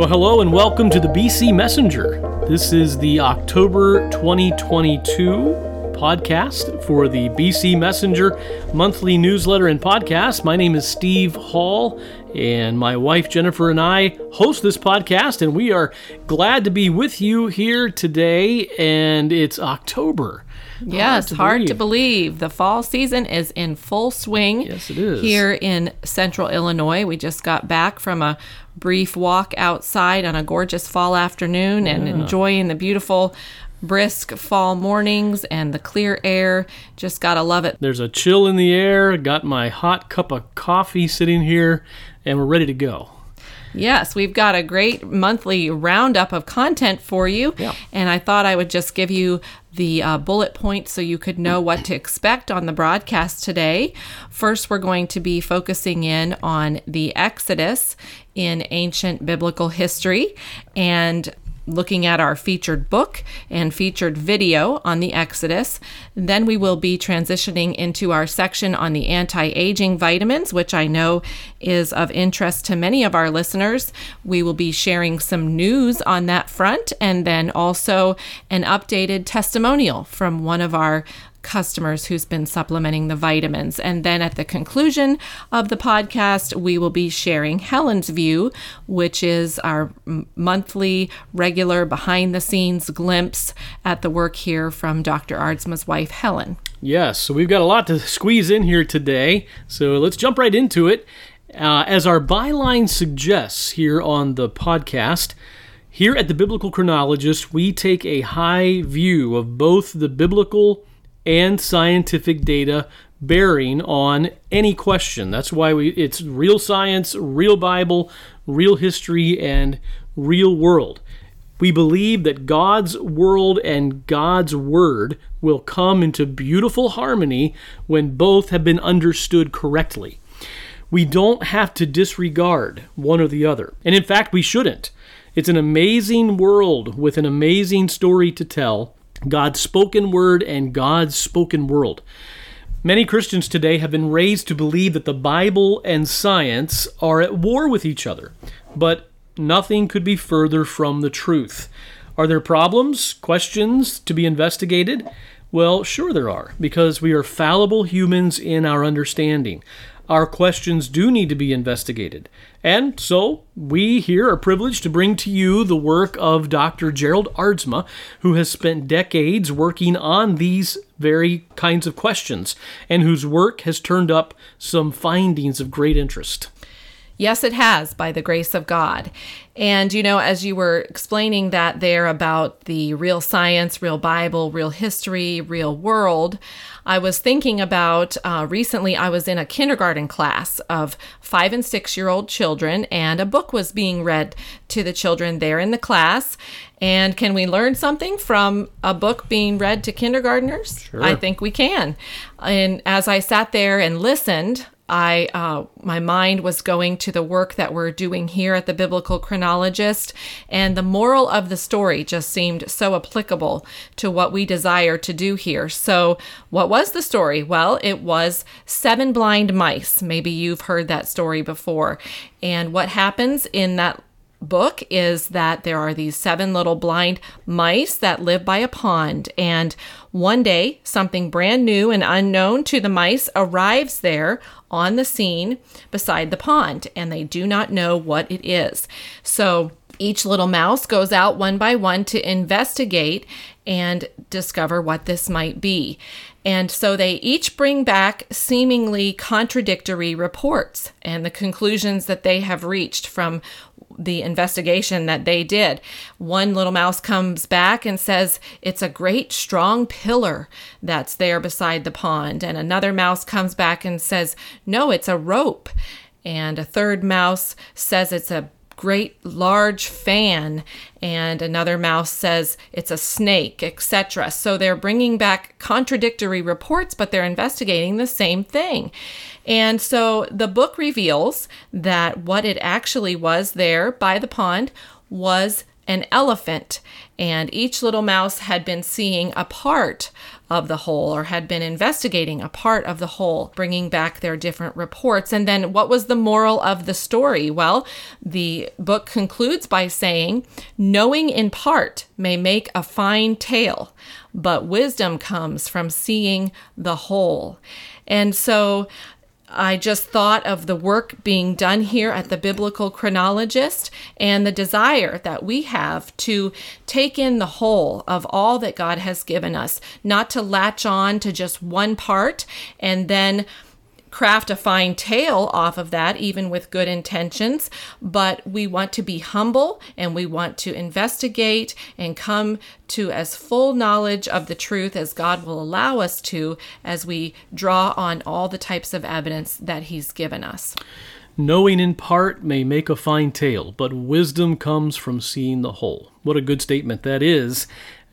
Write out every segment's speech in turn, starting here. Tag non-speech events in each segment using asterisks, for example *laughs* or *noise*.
Well, hello and welcome to the BC Messenger. This is the October 2022 podcast for the BC Messenger monthly newsletter and podcast. My name is Steve Hall, and my wife Jennifer and I host this podcast, and we are glad to be with you here today. And it's October. Yes, hard, to, hard believe. to, believe. The fall season is in full swing. Yes, it is. Here in central Illinois. We just got back from a brief walk outside on a gorgeous fall afternoon and enjoying the beautiful brisk fall mornings and the clear air. Just gotta love it. There's a chill in the air. Got my hot cup of coffee sitting here, and we're ready to go. Yes, we've got a great monthly roundup of content for you. Yeah. And I thought I would just give you the uh, bullet points so you could know what to expect on the broadcast today. First, we're going to be focusing in on the Exodus in ancient biblical history and looking at our featured book and featured video on the Exodus. Then we will be transitioning into our section on the anti aging vitamins, which I know is of interest to many of our listeners. We will be sharing some news on that front and then also an updated testimonial from one of our customers who's been supplementing the vitamins. And then at the conclusion of the podcast, we will be sharing Helen's view, which is our monthly, regular, behind the scenes glimpse at the work here from Dr. Aardsma's wife, Helen. Yes, so we've got a lot to squeeze in here today. So let's jump right into it. Uh, as our byline suggests here on the podcast, here at the Biblical Chronologist, we take a high view of both the biblical and scientific data bearing on any question. That's why we it's real science, real Bible, real history and real world. We believe that God's world and God's word will come into beautiful harmony when both have been understood correctly. We don't have to disregard one or the other. And in fact, we shouldn't. It's an amazing world with an amazing story to tell God's spoken word and God's spoken world. Many Christians today have been raised to believe that the Bible and science are at war with each other, but nothing could be further from the truth. Are there problems, questions to be investigated? Well, sure there are, because we are fallible humans in our understanding our questions do need to be investigated. And so, we here are privileged to bring to you the work of Dr. Gerald Aardsma, who has spent decades working on these very kinds of questions, and whose work has turned up some findings of great interest. Yes, it has, by the grace of God. And, you know, as you were explaining that there about the real science, real Bible, real history, real world, I was thinking about uh, recently, I was in a kindergarten class of five and six year old children, and a book was being read to the children there in the class. And can we learn something from a book being read to kindergartners? Sure. I think we can. And as I sat there and listened, I uh, my mind was going to the work that we're doing here at the Biblical Chronologist, and the moral of the story just seemed so applicable to what we desire to do here. So, what was the story? Well, it was seven blind mice. Maybe you've heard that story before. And what happens in that book is that there are these seven little blind mice that live by a pond. And one day, something brand new and unknown to the mice arrives there on the scene beside the pond, and they do not know what it is. So each little mouse goes out one by one to investigate and discover what this might be. And so they each bring back seemingly contradictory reports and the conclusions that they have reached from the investigation that they did. One little mouse comes back and says it's a great strong pillar that's there beside the pond. And another mouse comes back and says, no, it's a rope. And a third mouse says it's a great large fan and another mouse says it's a snake etc so they're bringing back contradictory reports but they're investigating the same thing and so the book reveals that what it actually was there by the pond was an elephant, and each little mouse had been seeing a part of the whole or had been investigating a part of the whole, bringing back their different reports. And then what was the moral of the story? Well, the book concludes by saying, Knowing in part may make a fine tale, but wisdom comes from seeing the whole. And so I just thought of the work being done here at the Biblical Chronologist and the desire that we have to take in the whole of all that God has given us, not to latch on to just one part and then craft a fine tale off of that, even with good intentions. But we want to be humble and we want to investigate and come to as full knowledge of the truth as God will allow us to as we draw on all the types of evidence that He's given us. Knowing in part may make a fine tale, but wisdom comes from seeing the whole. What a good statement that is.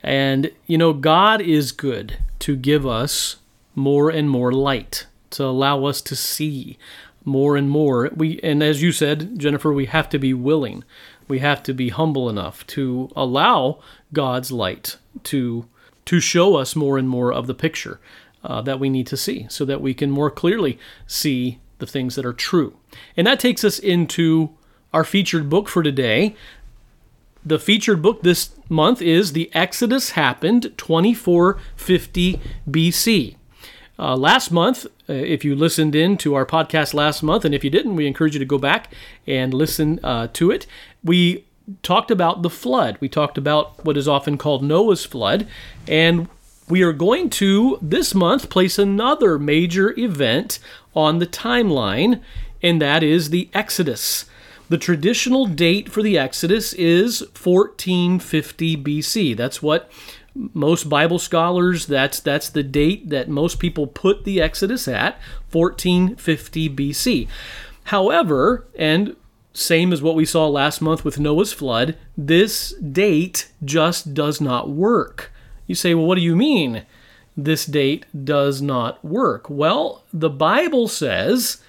And, you know, God is good to give us more and more light to allow us to see more and more. We and as you said, Jennifer, we have to be willing. We have to be humble enough to allow God's light to to show us more and more of the picture uh, that we need to see, so that we can more clearly see the things that are true. And that takes us into our featured book for today. The featured book this month is The Exodus Happened 2450 BC. Uh, last month, uh, if you listened in to our podcast last month, and if you didn't, we encourage you to go back and listen uh, to it. We talked about the flood. We talked about what is often called Noah's flood. And we are going to, this month, place another major event on the timeline, and that is the Exodus. The traditional date for the Exodus is 1450 BC. That's what most Bible scholars, that's that's the date that most people put the Exodus at, 1450 BC. However, and same as what we saw last month with Noah's flood, this date just does not work. You say, well, what do you mean this date does not work? Well, the Bible says,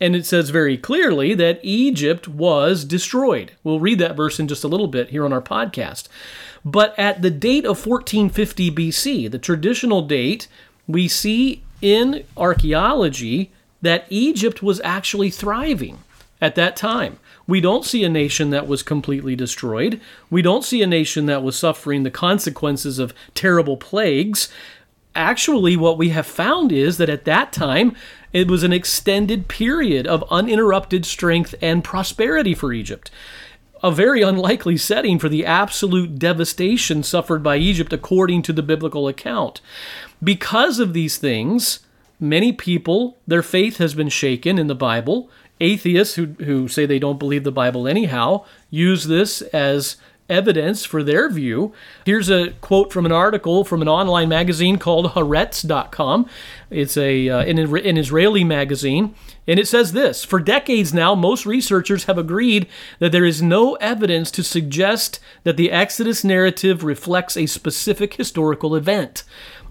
and it says very clearly, that Egypt was destroyed. We'll read that verse in just a little bit here on our podcast. But at the date of 1450 BC, the traditional date, we see in archaeology that Egypt was actually thriving at that time. We don't see a nation that was completely destroyed. We don't see a nation that was suffering the consequences of terrible plagues. Actually, what we have found is that at that time, it was an extended period of uninterrupted strength and prosperity for Egypt a very unlikely setting for the absolute devastation suffered by Egypt according to the biblical account. Because of these things, many people, their faith has been shaken in the Bible. Atheists who, who say they don't believe the Bible anyhow use this as evidence for their view. Here's a quote from an article from an online magazine called Haaretz.com. It's a uh, an, an Israeli magazine, and it says this: For decades now, most researchers have agreed that there is no evidence to suggest that the Exodus narrative reflects a specific historical event.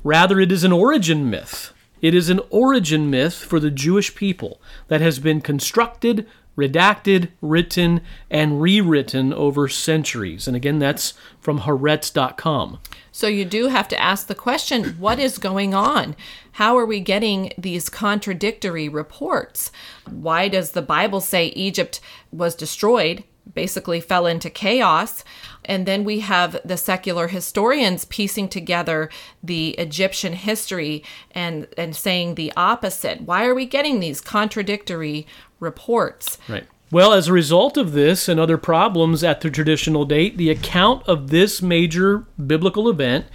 Rather, it is an origin myth. It is an origin myth for the Jewish people that has been constructed, redacted, written, and rewritten over centuries. And again, that's from Haaretz.com. So you do have to ask the question what is going on? How are we getting these contradictory reports? Why does the Bible say Egypt was destroyed, basically fell into chaos? And then we have the secular historians piecing together the Egyptian history and, and saying the opposite. Why are we getting these contradictory reports. Right. Well, as a result of this and other problems at the traditional date, the account of this major biblical event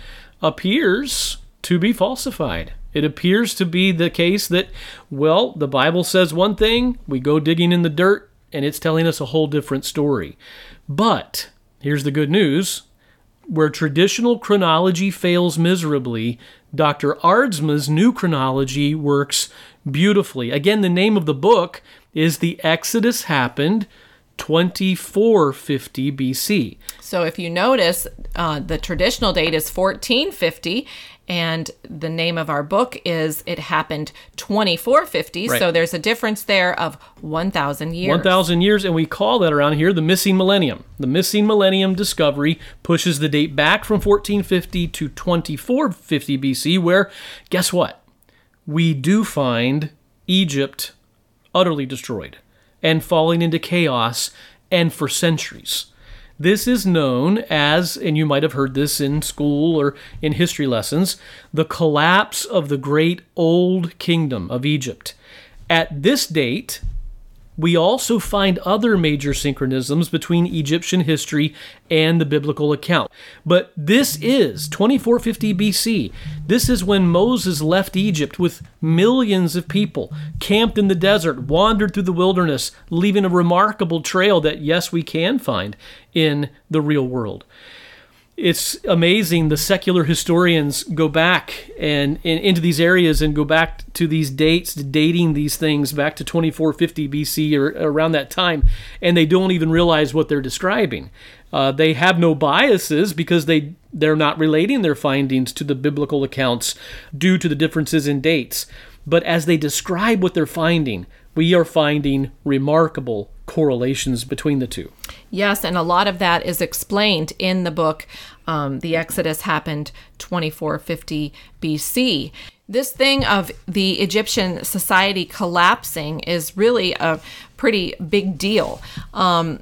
appears to be falsified. It appears to be the case that, well, the Bible says one thing, we go digging in the dirt, and it's telling us a whole different story. But here's the good news where traditional chronology fails miserably, Dr. Aardsma's new chronology works beautifully. Again, the name of the book is The Exodus Happened 2450 BC. So if you notice, uh, the traditional date is 1450, and the name of our book is It Happened 2450. Right. So there's a difference there of 1,000 years. 1,000 years, and we call that around here the missing millennium. The missing millennium discovery pushes the date back from 1450 to 2450 BC, where, guess what? We do find Egypt utterly destroyed and falling into chaos and for centuries. This is known as, and you might have heard this in school or in history lessons, the collapse of the great old kingdom of Egypt. At this date, we also find other major synchronisms between Egyptian history and the biblical account. But this is 2450 BC. This is when Moses left Egypt with millions of people, camped in the desert, wandered through the wilderness, leaving a remarkable trail that, yes, we can find in the real world it's amazing the secular historians go back and, and, into these areas and go back to these dates dating these things back to 2450 bc or around that time and they don't even realize what they're describing. Uh, they have no biases because they they're not relating their findings to the biblical accounts due to the differences in dates. But as they describe what they're finding we are finding remarkable correlations between the two. Yes, and a lot of that is explained in the book. Um, the Exodus happened 2450 BC. This thing of the Egyptian society collapsing is really a pretty big deal. Um,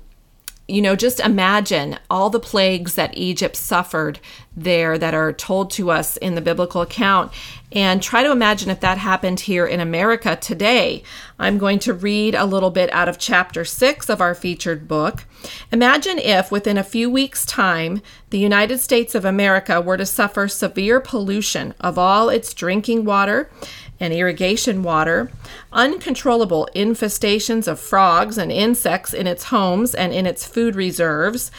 you know, just imagine all the plagues that Egypt suffered there that are told to us in the biblical account and try to imagine if that happened here in America today. I'm going to read a little bit out of chapter 6 of our featured book. Imagine if within a few weeks' time the United States of America were to suffer severe pollution of all its drinking water and irrigation water, uncontrollable infestations of frogs and insects in its homes and in its food reserves,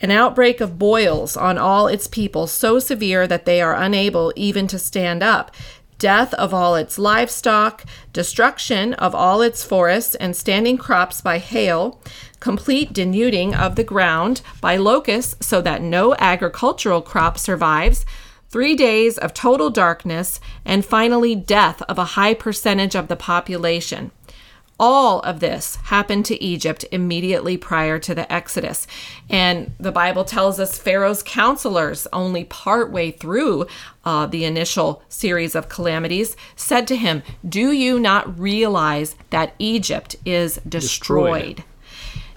an outbreak of boils on all its people so severe that they are unable even to stand up, death of all its livestock, destruction of all its forests and standing crops by hail, complete denuding of the ground by locusts so that no agricultural crop survives, three days of total darkness, and finally death of a high percentage of the population. All of this happened to Egypt immediately prior to the Exodus. And the Bible tells us Pharaoh's counselors, only partway through uh, the initial series of calamities, said to him, Do you not realize that Egypt is destroyed? destroyed.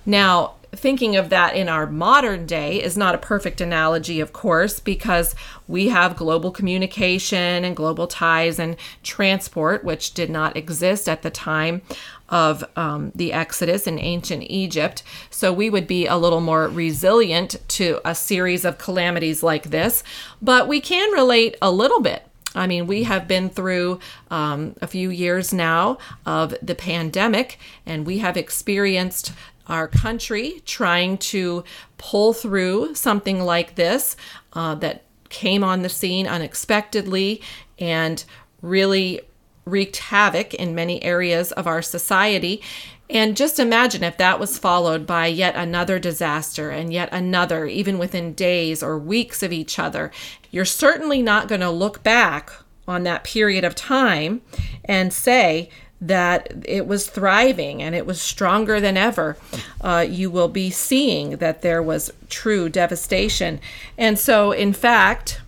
Now, thinking of that in our modern day is not a perfect analogy, of course, because we have global communication and global ties and transport, which did not exist at the time of um, the Exodus in ancient Egypt. So we would be a little more resilient to a series of calamities like this, but we can relate a little bit I mean, we have been through um, a few years now of the pandemic, and we have experienced our country trying to pull through something like this uh, that came on the scene unexpectedly and really wreaked havoc in many areas of our society. And just imagine if that was followed by yet another disaster and yet another, even within days or weeks of each other. You're certainly not going to look back on that period of time and say, that it was thriving and it was stronger than ever, uh, you will be seeing that there was true devastation. And so, in fact,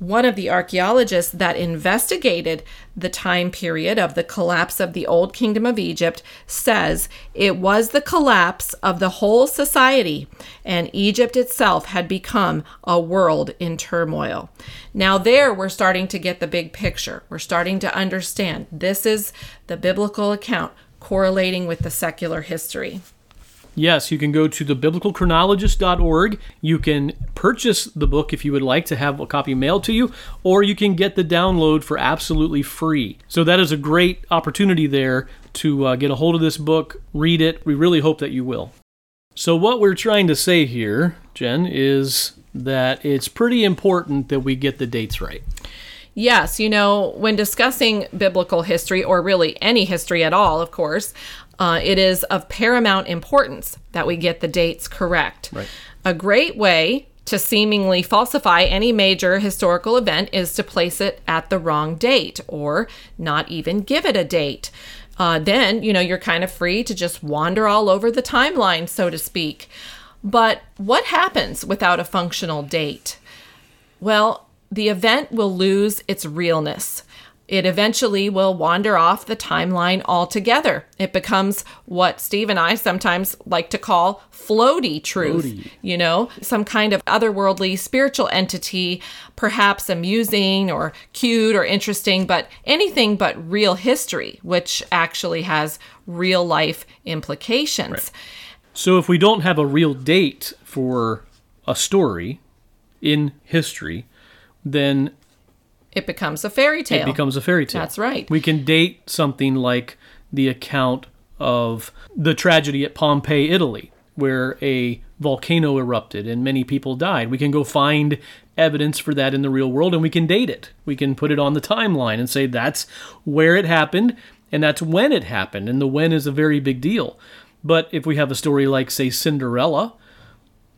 one of the archaeologists that investigated the time period of the collapse of the old kingdom of Egypt says it was the collapse of the whole society, and Egypt itself had become a world in turmoil. Now, there we're starting to get the big picture. We're starting to understand this is the biblical account correlating with the secular history. Yes, you can go to thebiblicalchronologist.org. You can purchase the book if you would like to have a copy mailed to you, or you can get the download for absolutely free. So that is a great opportunity there to uh, get a hold of this book, read it. We really hope that you will. So, what we're trying to say here, Jen, is that it's pretty important that we get the dates right. Yes, you know, when discussing biblical history, or really any history at all, of course, uh, it is of paramount importance that we get the dates correct. Right. A great way to seemingly falsify any major historical event is to place it at the wrong date or not even give it a date. Uh, then, you know, you're kind of free to just wander all over the timeline, so to speak. But what happens without a functional date? Well, the event will lose its realness. It eventually will wander off the timeline altogether. It becomes what Steve and I sometimes like to call floaty truth, Floaty. you know, some kind of otherworldly spiritual entity, perhaps amusing or cute or interesting, but anything but real history, which actually has real life implications. So if we don't have a real date for a story in history, then It becomes a fairy tale. it becomes a fairy tale. That's right. We can date something like the account of the tragedy at Pompeii, Italy, where a volcano erupted and many people died. We can go find evidence for that in the real world and we can date it. We can put it on the timeline and say that's where it happened and that's when it happened. And the when is a very big deal. But if we have a story like, say, Cinderella,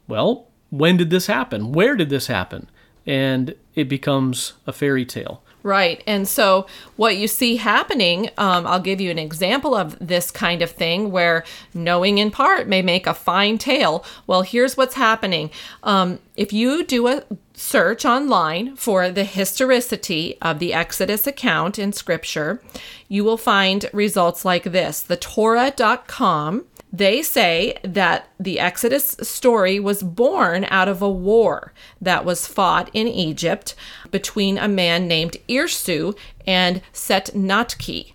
well, when did this happen? Where did this happen? And it becomes a fairy tale. Right. And so, what you see happening, um, I'll give you an example of this kind of thing where knowing in part may make a fine tale. Well, here's what's happening. Um, if you do a search online for the historicity of the Exodus account in Scripture, you will find results like this the Torah.com. They say that the Exodus story was born out of a war that was fought in Egypt between a man named Irsu and Setnakhte.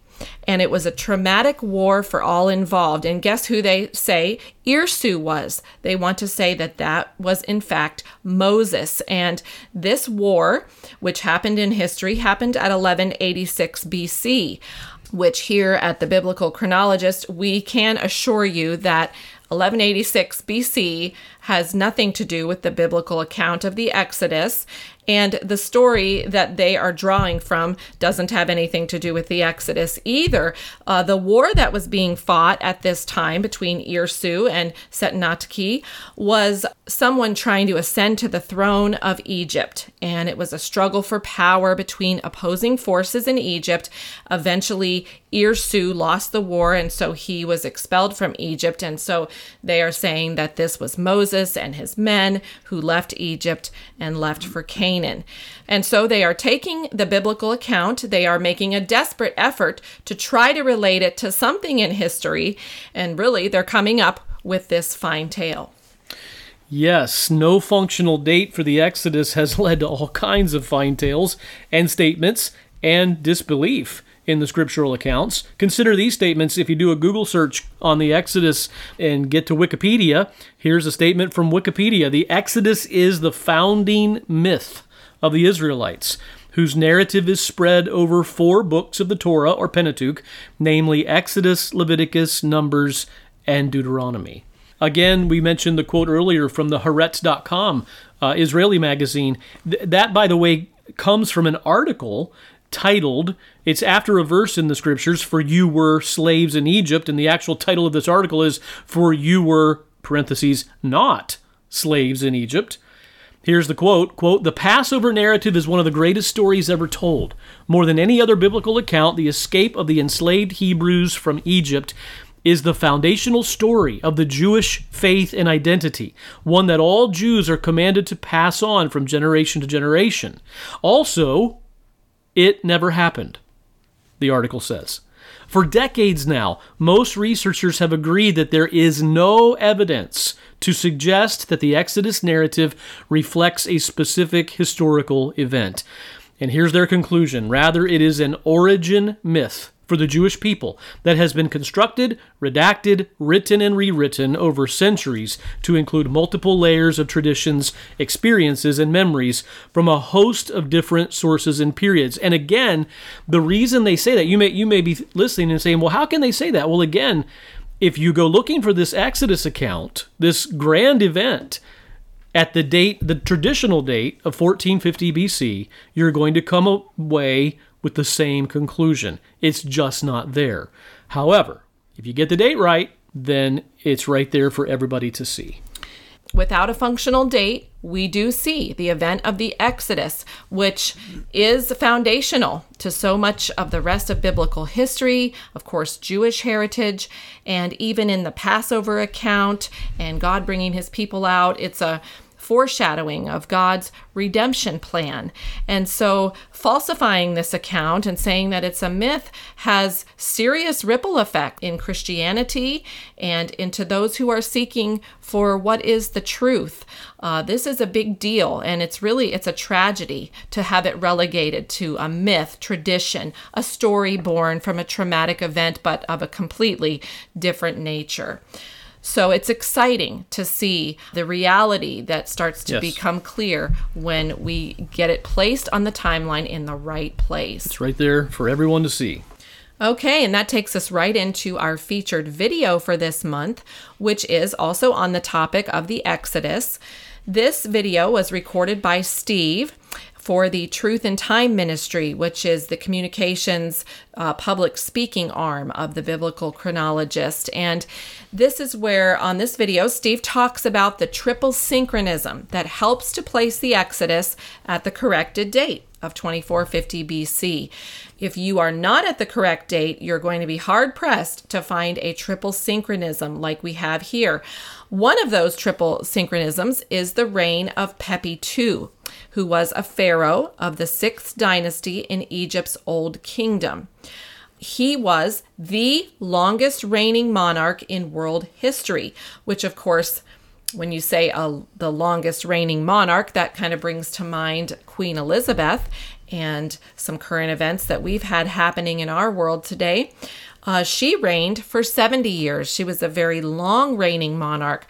And it was a traumatic war for all involved. And guess who they say Irsu was? They want to say that that was, in fact, Moses. And this war, which happened in history, happened at 1186 BC which here at the Biblical Chronologist, we can assure you that 1186 BC has nothing to do with the biblical account of the Exodus. And the story that they are drawing from doesn't have anything to do with the Exodus either. Uh, the war that was being fought at this time between Irsu and Setnakhte was someone trying to ascend to the throne of Egypt. And it was a struggle for power between opposing forces in Egypt. Eventually, Irsu lost the war, and so he was expelled from Egypt. And so they are saying that this was Moses and his men who left Egypt and left for Canaan. And so they are taking the biblical account, they are making a desperate effort to try to relate it to something in history, and really they're coming up with this fine tale. Yes, no functional date for the Exodus has *laughs* led to all kinds of fine tales and statements and disbelief in the scriptural accounts. Consider these statements if you do a Google search on the Exodus and get to Wikipedia. Here's a statement from Wikipedia The Exodus is the founding myth of the Israelites. Whose narrative is spread over four books of the Torah or Pentateuch, namely Exodus, Leviticus, Numbers, and Deuteronomy. Again, we mentioned the quote earlier from the Haaretz.com uh, Israeli magazine. Th- that, by the way, comes from an article titled, it's after a verse in the scriptures, For you were slaves in Egypt, and the actual title of this article is, For you were, parentheses, not slaves in Egypt. Here's the quote, quote, "The Passover narrative is one of the greatest stories ever told. More than any other biblical account, the escape of the enslaved Hebrews from Egypt is the foundational story of the Jewish faith and identity, one that all Jews are commanded to pass on from generation to generation. Also, it never happened, the article says. For decades now, most researchers have agreed that there is no evidence to suggest that the Exodus narrative reflects a specific historical event. And here's their conclusion rather, it is an origin myth for the Jewish people that has been constructed, redacted, written, and rewritten over centuries to include multiple layers of traditions, experiences, and memories from a host of different sources and periods. And again, the reason they say that, you may you may be listening and saying, well, how can they say that? Well, again, if you go looking for this Exodus account, this grand event, at the date, the traditional date of 1450 BC, you're going to come away with the same conclusion. It's just not there. However, if you get the date right, then it's right there for everybody to see. Without a functional date, we do see the event of the Exodus, which is foundational to so much of the rest of biblical history, of course, Jewish heritage, and even in the Passover account and God bringing his people out. It's a foreshadowing of God's redemption plan. And so, falsifying this account and saying that it's a myth has serious ripple effect in Christianity and into those who are seeking for what is the truth. Uh, this is a big deal, and it's really it's a tragedy to have it relegated to a myth, tradition, a story born from a traumatic event, but of a completely different nature. So it's exciting to see the reality that starts to Yes. become clear when we get it placed on the timeline in the right place. It's right there for everyone to see. Okay, and that takes us right into our featured video for this month, which is also on the topic of the Exodus. This video was recorded by Steve for the Truth in Time Ministry, which is the communications uh, public speaking arm of the biblical chronologist. And this is where, on this video, Steve talks about the triple synchronism that helps to place the Exodus at the corrected date of 2450 BC. If you are not at the correct date, you're going to be hard pressed to find a triple synchronism like we have here. One of those triple synchronisms is the reign of Pepi II, who was a pharaoh of the sixth dynasty in Egypt's Old Kingdom. He was the longest reigning monarch in world history, which, of course, when you say uh, the longest reigning monarch, that kind of brings to mind Queen Elizabeth and some current events that we've had happening in our world today. Uh, she reigned for 70 years. She was a very long reigning monarch,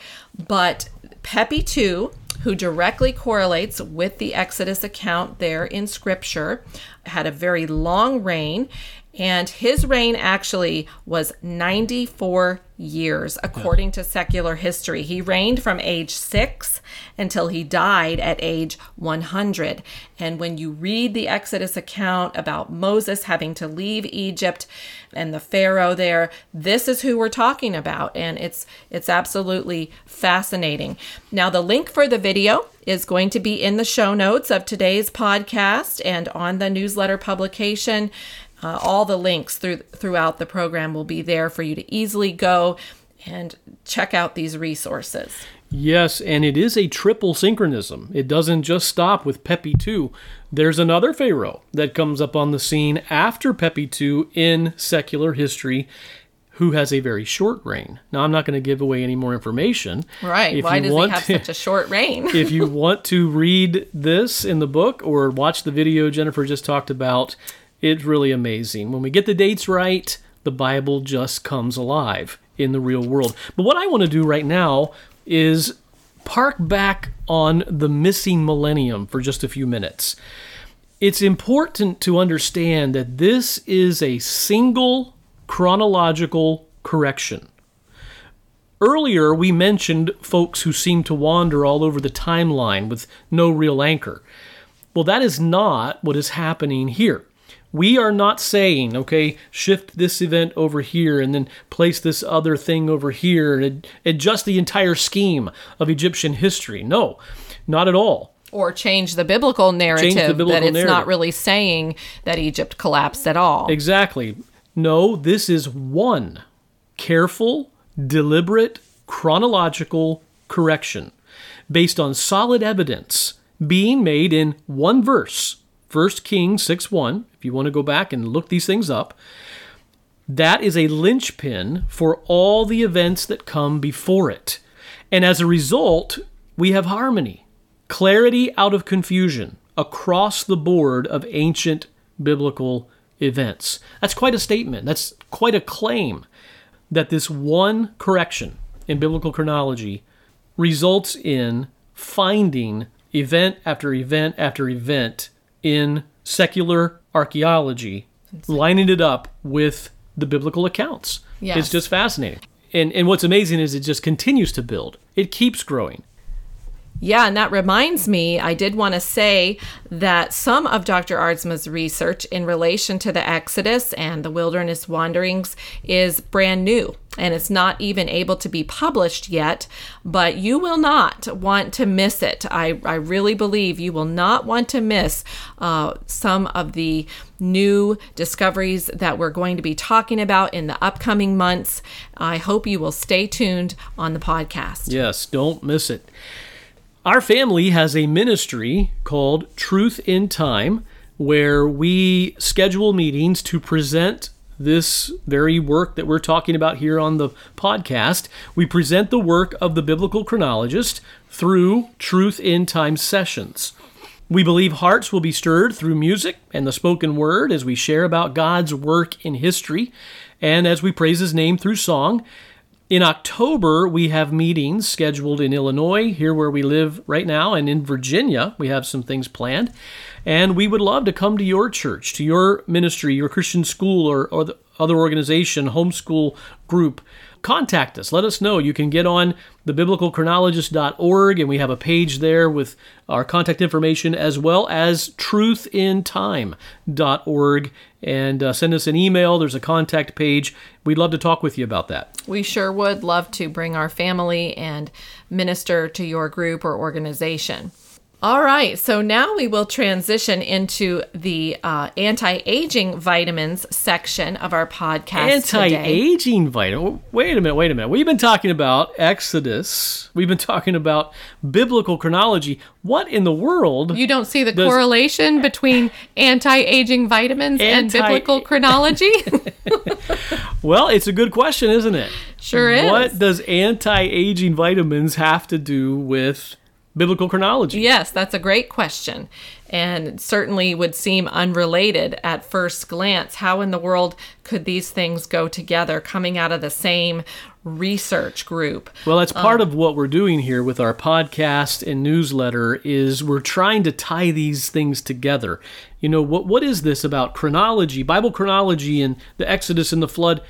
but Pepi II, who directly correlates with the Exodus account there in scripture, had a very long reign. And his reign actually was 94 years, according to secular history. He reigned from age six until he died at age 100. And when you read the Exodus account about Moses having to leave Egypt and the Pharaoh there, this is who we're talking about. And it's it's absolutely fascinating. Now the link for the video is going to be in the show notes of today's podcast and on the newsletter publication. Uh, all the links through throughout the program will be there for you to easily go and check out these resources. Yes, and it is a triple synchronism. It doesn't just stop with Pepi II. There's another pharaoh that comes up on the scene after Pepi II in secular history who has a very short reign. Now, I'm not going to give away any more information. Right. If Why does he have such *laughs* a short reign? *laughs* if you want to read this in the book or watch the video Jennifer just talked about, it's really amazing. When we get the dates right, the Bible just comes alive in the real world. But what I want to do right now is park back on the missing millennium for just a few minutes. It's important to understand that this is a single chronological correction. Earlier, we mentioned folks who seem to wander all over the timeline with no real anchor. Well, that is not what is happening here. We are not saying, okay, shift this event over here and then place this other thing over here and adjust the entire scheme of Egyptian history. No, not at all. or change the biblical narrative that biblical it's narrative. not really saying that Egypt collapsed at all. Exactly. No, this is one careful, deliberate, chronological correction based on solid evidence being made in one verse. 1 Kings 6 1, if you want to go back and look these things up, that is a linchpin for all the events that come before it. And as a result, we have harmony, clarity out of confusion across the board of ancient biblical events. That's quite a statement. That's quite a claim that this one correction in biblical chronology results in finding event after event after event in secular archaeology, lining it up with the biblical accounts. Yes. It's just fascinating. And, and what's amazing is it just continues to build, it keeps growing. Yeah, and that reminds me, I did want to say that some of Dr. Aardsma's research in relation to the Exodus and the wilderness wanderings is brand new and it's not even able to be published yet, but you will not want to miss it. I, I really believe you will not want to miss uh, some of the new discoveries that we're going to be talking about in the upcoming months. I hope you will stay tuned on the podcast. Yes, don't miss it. Our family has a ministry called Truth in Time where we schedule meetings to present this very work that we're talking about here on the podcast. We present the work of the biblical chronologist through Truth in Time sessions. We believe hearts will be stirred through music and the spoken word as we share about God's work in history and as we praise His name through song. In October, we have meetings scheduled in Illinois, here where we live right now, and in Virginia. We have some things planned. And we would love to come to your church, to your ministry, your Christian school, or, or the other organization, homeschool group. Contact us. Let us know. You can get on thebiblicalchronologist.org, and we have a page there with our contact information as well as truthintime.org. And uh, send us an email. There's a contact page. We'd love to talk with you about that. We sure would love to bring our family and minister to your group or organization. All right, so now we will transition into the uh, anti-aging vitamins section of our podcast. Anti-aging vitamin. Wait a minute. Wait a minute. We've been talking about Exodus. We've been talking about biblical chronology. What in the world? You don't see the Does- correlation between anti-aging vitamins and biblical chronology? *laughs* Well, it's a good question, isn't it? sure is. What does anti-aging vitamins have to do with biblical chronology? Yes, that's a great question. And certainly would seem unrelated at first glance. How in the world could these things go together coming out of the same research group? Well, that's um, part of what we're doing here with our podcast and newsletter is we're trying to tie these things together. You know, what what is this about chronology, Bible chronology and the Exodus and the flood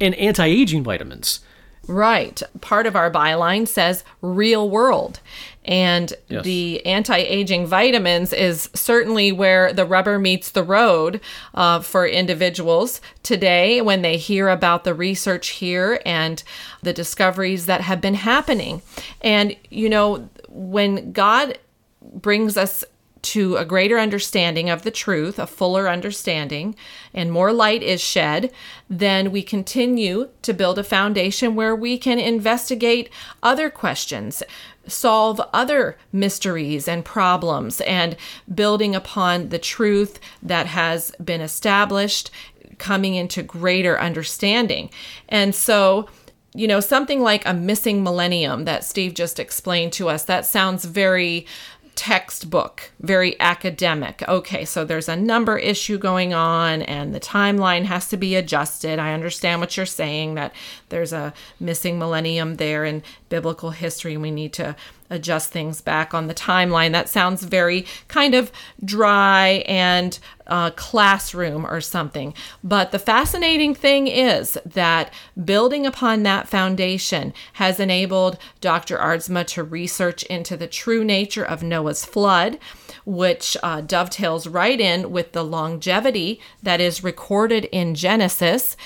and anti-aging vitamins? Right. Part of our byline says real world. And Yes. the anti aging vitamins is certainly where the rubber meets the road uh, for individuals today when they hear about the research here and the discoveries that have been happening. And, you know, when God brings us to a greater understanding of the truth, a fuller understanding, and more light is shed, then we continue to build a foundation where we can investigate other questions, solve other mysteries and problems, and building upon the truth that has been established, coming into greater understanding. And so, you know, something like a missing millennium that Steve just explained to us, that sounds very textbook, very academic. Okay, so there's a number issue going on and the timeline has to be adjusted. I understand what you're saying that there's a missing millennium there in biblical history and we need to adjust things back on the timeline. That sounds very kind of dry and uh, classroom or something. But the fascinating thing is that building upon that foundation has enabled Dr. Aardsma to research into the true nature of Noah's flood, which uh, dovetails right in with the longevity that is recorded in Genesis.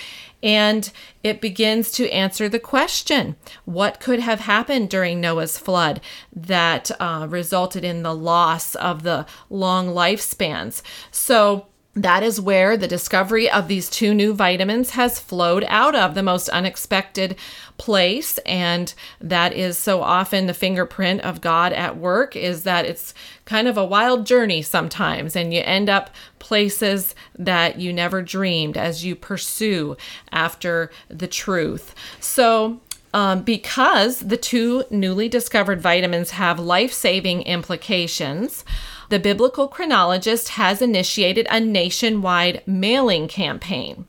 And it begins to answer the question what could have happened during Noah's flood that uh, resulted in the loss of the long lifespans? So, that is where the discovery of these two new vitamins has flowed out of the most unexpected place and that is so often the fingerprint of God at work is that it's kind of a wild journey sometimes and you end up places that you never dreamed as you pursue after the truth. So um, because the two newly discovered vitamins have life saving implications, the biblical chronologist has initiated a nationwide mailing campaign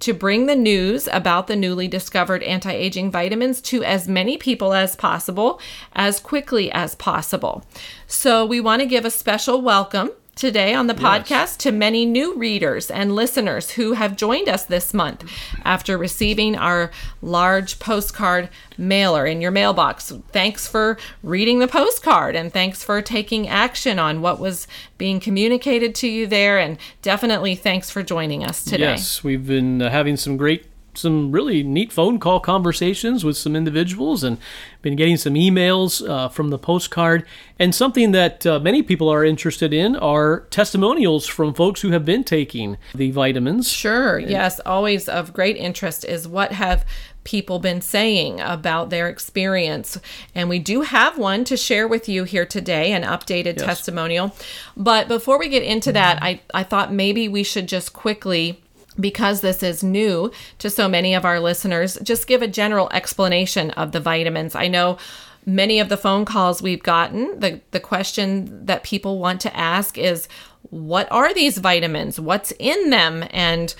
to bring the news about the newly discovered anti aging vitamins to as many people as possible, as quickly as possible. So, we want to give a special welcome today on the podcast to many new readers and listeners who have joined us this month after receiving our large postcard mailer in your mailbox. Thanks for reading the postcard and thanks for taking action on what was being communicated to you there. And definitely thanks for joining us today. Yes, we've been uh, having some great some really neat phone call conversations with some individuals and been getting some emails uh, from the postcard. And something that uh, many people are interested in are testimonials from folks who have been taking the vitamins. Sure, yes, always of great interest is what have people been saying about their experience. And we do have one to share with you here today, an updated yes. testimonial. But before we get into that, I, I thought maybe we should just quickly because this is new to so many of our listeners, just give a general explanation of the vitamins. I know many of the phone calls we've gotten, the, the question that people want to ask is, what are these vitamins? What's in them? And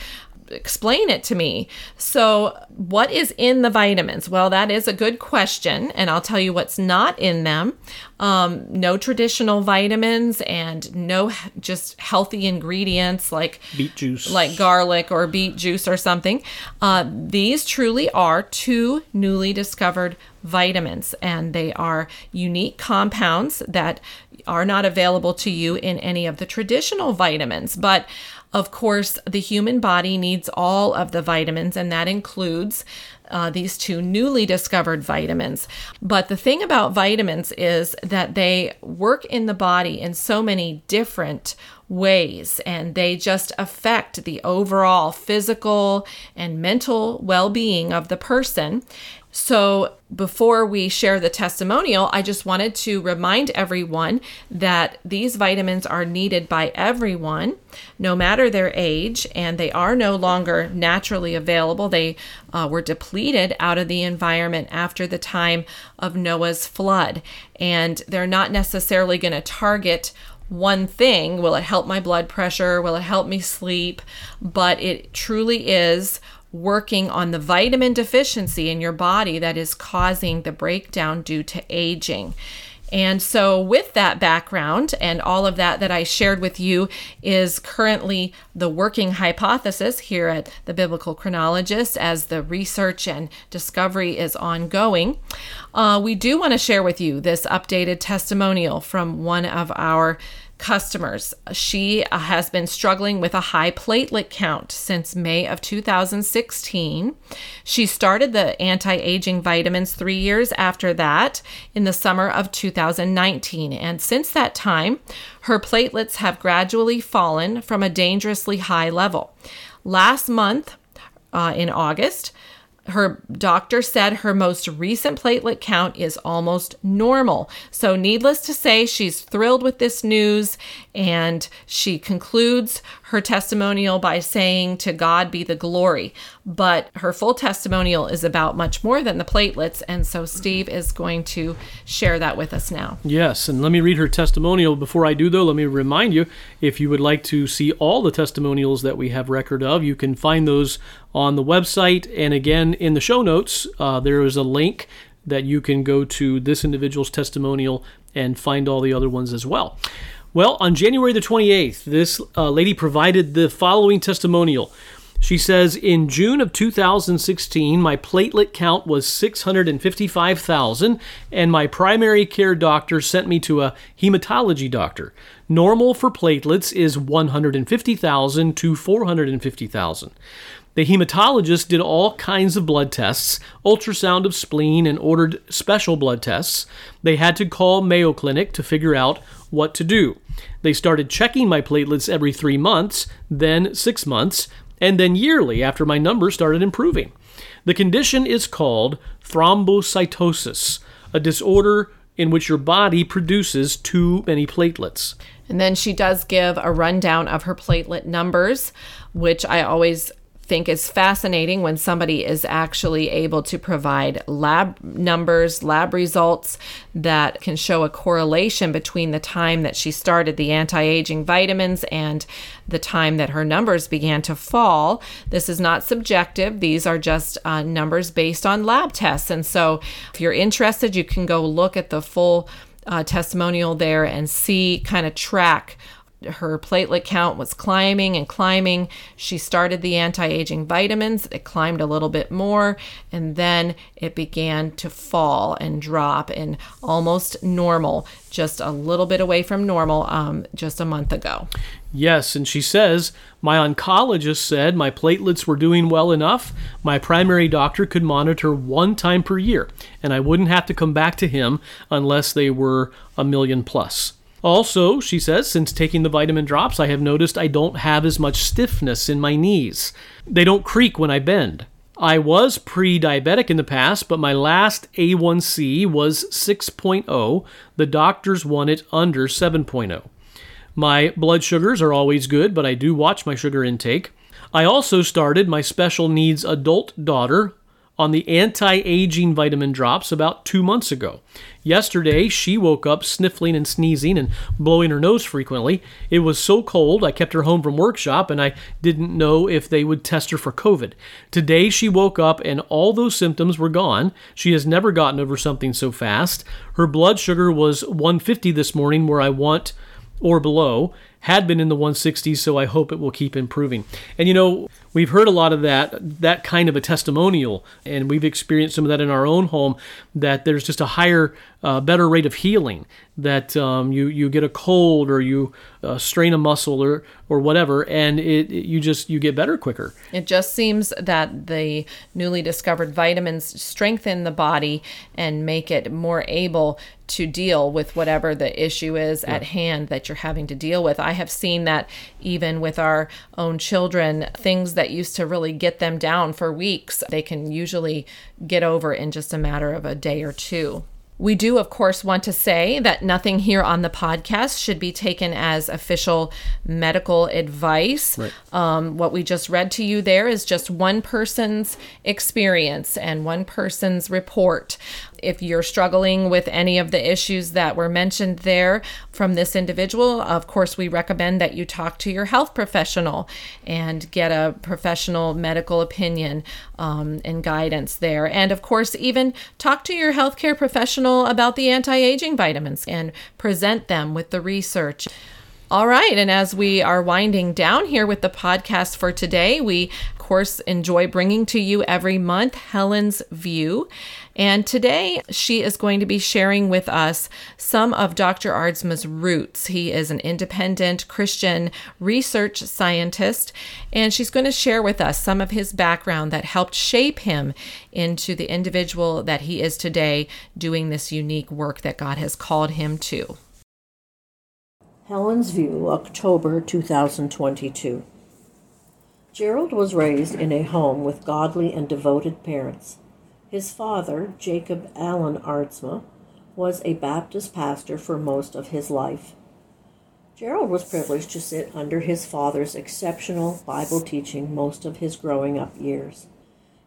explain it to me. So, what is in the vitamins? Well, that is a good question, and I'll tell you what's not in them. Um, no traditional vitamins and no just healthy ingredients like beet juice, like garlic or beet juice or something. Uh, these truly are two newly discovered vitamins, and they are unique compounds that are not available to you in any of the traditional vitamins. But of course, the human body needs all of the vitamins, and that includes uh, these two newly discovered vitamins. But the thing about vitamins is that they work in the body in so many different ways, and they just affect the overall physical and mental well being of the person. So, before we share the testimonial, I just wanted to remind everyone that these vitamins are needed by everyone, no matter their age, and they are no longer naturally available. They uh, were depleted out of the environment after the time of Noah's flood, and they're not necessarily going to target one thing. Will it help my blood pressure? Will it help me sleep? But it truly is working on the vitamin deficiency in your body that is causing the breakdown due to aging. And so, with that background and all of that that I shared with you, is currently the working hypothesis here at the Biblical Chronologist as the research and discovery is ongoing. Uh, we do want to share with you this updated testimonial from one of our customers. She uh, has been struggling with a high platelet count since May of 2016. She started the anti aging vitamins three years after that in the summer of 2019. And since that time, her platelets have gradually fallen from a dangerously high level. Last month, uh, in August, her doctor said her most recent platelet count is almost normal. So, needless to say, she's thrilled with this news and she concludes her testimonial by saying, To God be the glory. But her full testimonial is about much more than the platelets. And so Steve is going to share that with us now. Yes. And let me read her testimonial. Before I do, though, let me remind you if you would like to see all the testimonials that we have record of, you can find those on the website. And again, in the show notes, uh, there is a link that you can go to this individual's testimonial and find all the other ones as well. Well, on January the 28th, this uh, lady provided the following testimonial. She says, In June of 2016, my platelet count was 655,000, and my primary care doctor sent me to a hematology doctor. Normal for platelets is 150,000 to 450,000. The hematologist did all kinds of blood tests, ultrasound of spleen, and ordered special blood tests. They had to call Mayo Clinic to figure out what to do. They started checking my platelets every three months, then six months, and then yearly after my numbers started improving. The condition is called thrombocytosis, a disorder in which your body produces too many platelets. And then she does give a rundown of her platelet numbers, which I always think is fascinating when somebody is actually able to provide lab numbers, lab results that can show a correlation between the time that she started the anti aging vitamins and the time that her numbers began to fall. This is not subjective, these are just uh, numbers based on lab tests. And so if you're interested, you can go look at the full uh, testimonial there and see, kind of track her platelet count was climbing and climbing. She started the anti aging vitamins, it climbed a little bit more, and then it began to fall and drop and almost normal, just a little bit away from normal um, just a month ago. Yes, and she says, My oncologist said my platelets were doing well enough. My primary doctor could monitor one time per year, and I wouldn't have to come back to him unless they were a million plus. Also, she says, since taking the vitamin drops, I have noticed I don't have as much stiffness in my knees. They don't creak when I bend. I was pre diabetic in the past, but my last A1C was 6.0. The doctors want it under 7.0. My blood sugars are always good, but I do watch my sugar intake. I also started my special needs adult daughter on the anti aging vitamin drops about two months ago. Yesterday, she woke up sniffling and sneezing and blowing her nose frequently. It was so cold, I kept her home from workshop and I didn't know if they would test her for COVID. Today, she woke up and all those symptoms were gone. She has never gotten over something so fast. Her blood sugar was 150 this morning, where I want or below, had been in the 160s, so I hope it will keep improving. And you know, we've heard a lot of that, that kind of a testimonial, and we've experienced some of that in our own home, that there's just a higher, uh, better rate of healing, that um, you, you get a cold or you uh, strain a muscle or, or whatever, and it, it, you just, you get better quicker. It just seems that the newly discovered vitamins strengthen the body and make it more able to deal with whatever the issue is yeah. at hand that you're having to deal with. I have seen that even with our own children, things that used to really get them down for weeks, they can usually get over in just a matter of a day or two. We do, of course, want to say that nothing here on the podcast should be taken as official medical advice. Right. Um, what we just read to you there is just one person's experience and one person's report. If you're struggling with any of the issues that were mentioned there from this individual, of course, we recommend that you talk to your health professional and get a professional medical opinion um, and guidance there. And of course, even talk to your healthcare professional about the anti aging vitamins and present them with the research. All right. And as we are winding down here with the podcast for today, we, of course, enjoy bringing to you every month Helen's View. And today she is going to be sharing with us some of Dr. Aardsma's roots. He is an independent Christian research scientist, and she's going to share with us some of his background that helped shape him into the individual that he is today doing this unique work that God has called him to. Helen's View, October 2022. Gerald was raised in a home with godly and devoted parents. His father, Jacob Allen Aardsma, was a Baptist pastor for most of his life. Gerald was privileged to sit under his father's exceptional Bible teaching most of his growing up years.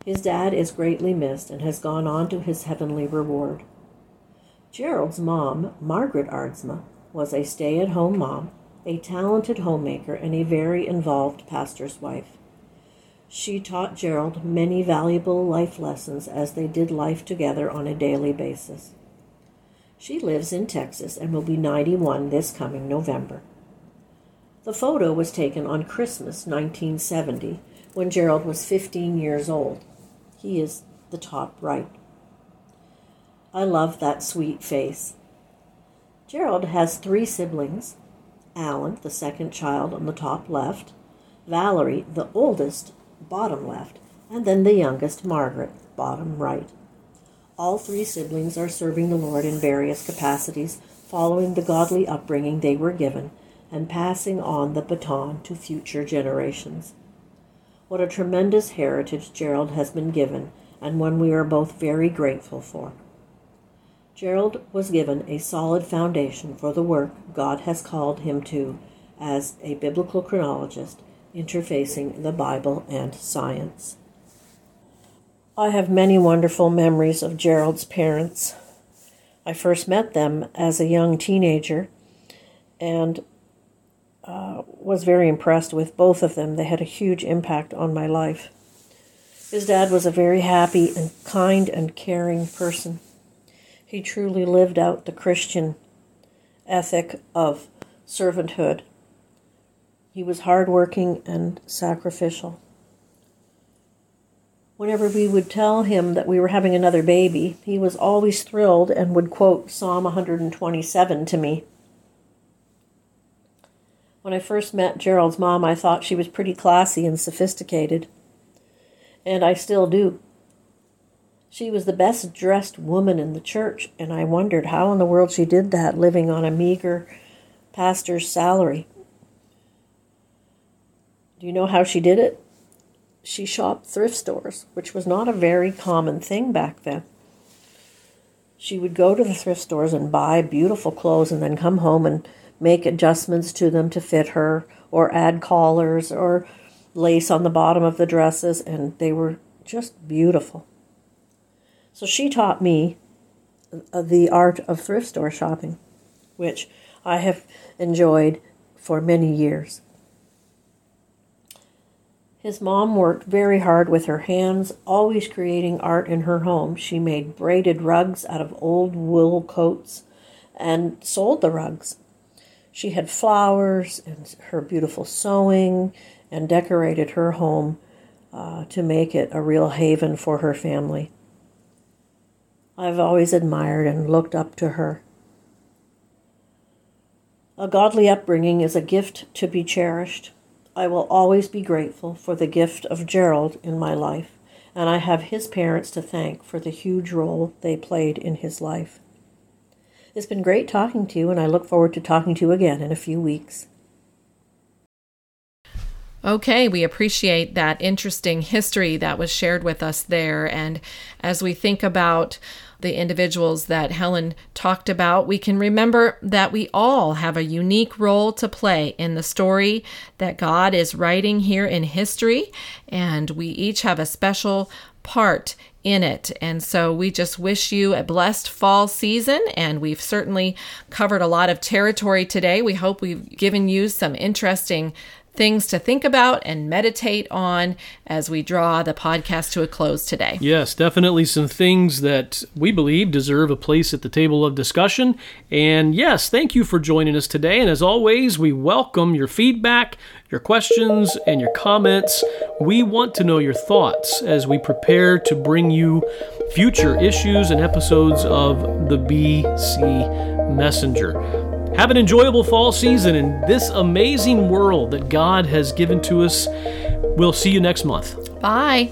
His dad is greatly missed and has gone on to his heavenly reward. Gerald's mom, Margaret Aardsma, was a stay at home mom, a talented homemaker, and a very involved pastor's wife. She taught Gerald many valuable life lessons as they did life together on a daily basis. She lives in Texas and will be 91 this coming November. The photo was taken on Christmas 1970 when Gerald was 15 years old. He is the top right. I love that sweet face. Gerald has three siblings Alan, the second child on the top left, Valerie, the oldest, bottom left, and then the youngest, Margaret, bottom right. All three siblings are serving the Lord in various capacities, following the godly upbringing they were given and passing on the baton to future generations. What a tremendous heritage Gerald has been given, and one we are both very grateful for. Gerald was given a solid foundation for the work God has called him to as a biblical chronologist interfacing the Bible and science. I have many wonderful memories of Gerald's parents. I first met them as a young teenager and uh, was very impressed with both of them. They had a huge impact on my life. His dad was a very happy and kind and caring person. He truly lived out the Christian ethic of servanthood He was hardworking and sacrificial. Whenever we would tell him that we were having another baby, he was always thrilled and would quote Psalm 127 to me. When I first met Gerald's mom, I thought she was pretty classy and sophisticated. And I still do. She was the best dressed woman in the church, and I wondered how in the world she did that living on a meager pastor's salary. Do you know how she did it? She shopped thrift stores, which was not a very common thing back then. She would go to the thrift stores and buy beautiful clothes and then come home and make adjustments to them to fit her, or add collars or lace on the bottom of the dresses, and they were just beautiful. So she taught me uh, the art of thrift store shopping, which I have enjoyed for many years. His mom worked very hard with her hands, always creating art in her home. She made braided rugs out of old wool coats and sold the rugs. She had flowers and her beautiful sewing and decorated her home uh, to make it a real haven for her family. I've always admired and looked up to her. A godly upbringing is a gift to be cherished. I will always be grateful for the gift of Gerald in my life, and I have his parents to thank for the huge role they played in his life. It's been great talking to you, and I look forward to talking to you again in a few weeks. Okay, we appreciate that interesting history that was shared with us there. And as we think about the individuals that Helen talked about, we can remember that we all have a unique role to play in the story that God is writing here in history, and we each have a special part in it. And so we just wish you a blessed fall season. And we've certainly covered a lot of territory today. We hope we've given you some interesting things to think about and meditate on as we draw the podcast to a close today. Yes, definitely some things that we believe deserve a place at the table of discussion. And yes, thank you for joining us today. And as always, we welcome your feedback, your questions, and your comments. We want to know your thoughts as we prepare to bring you future issues and episodes of the BC Messenger. Have an enjoyable fall season in this amazing world that God has given to us. We'll see you next month. Bye.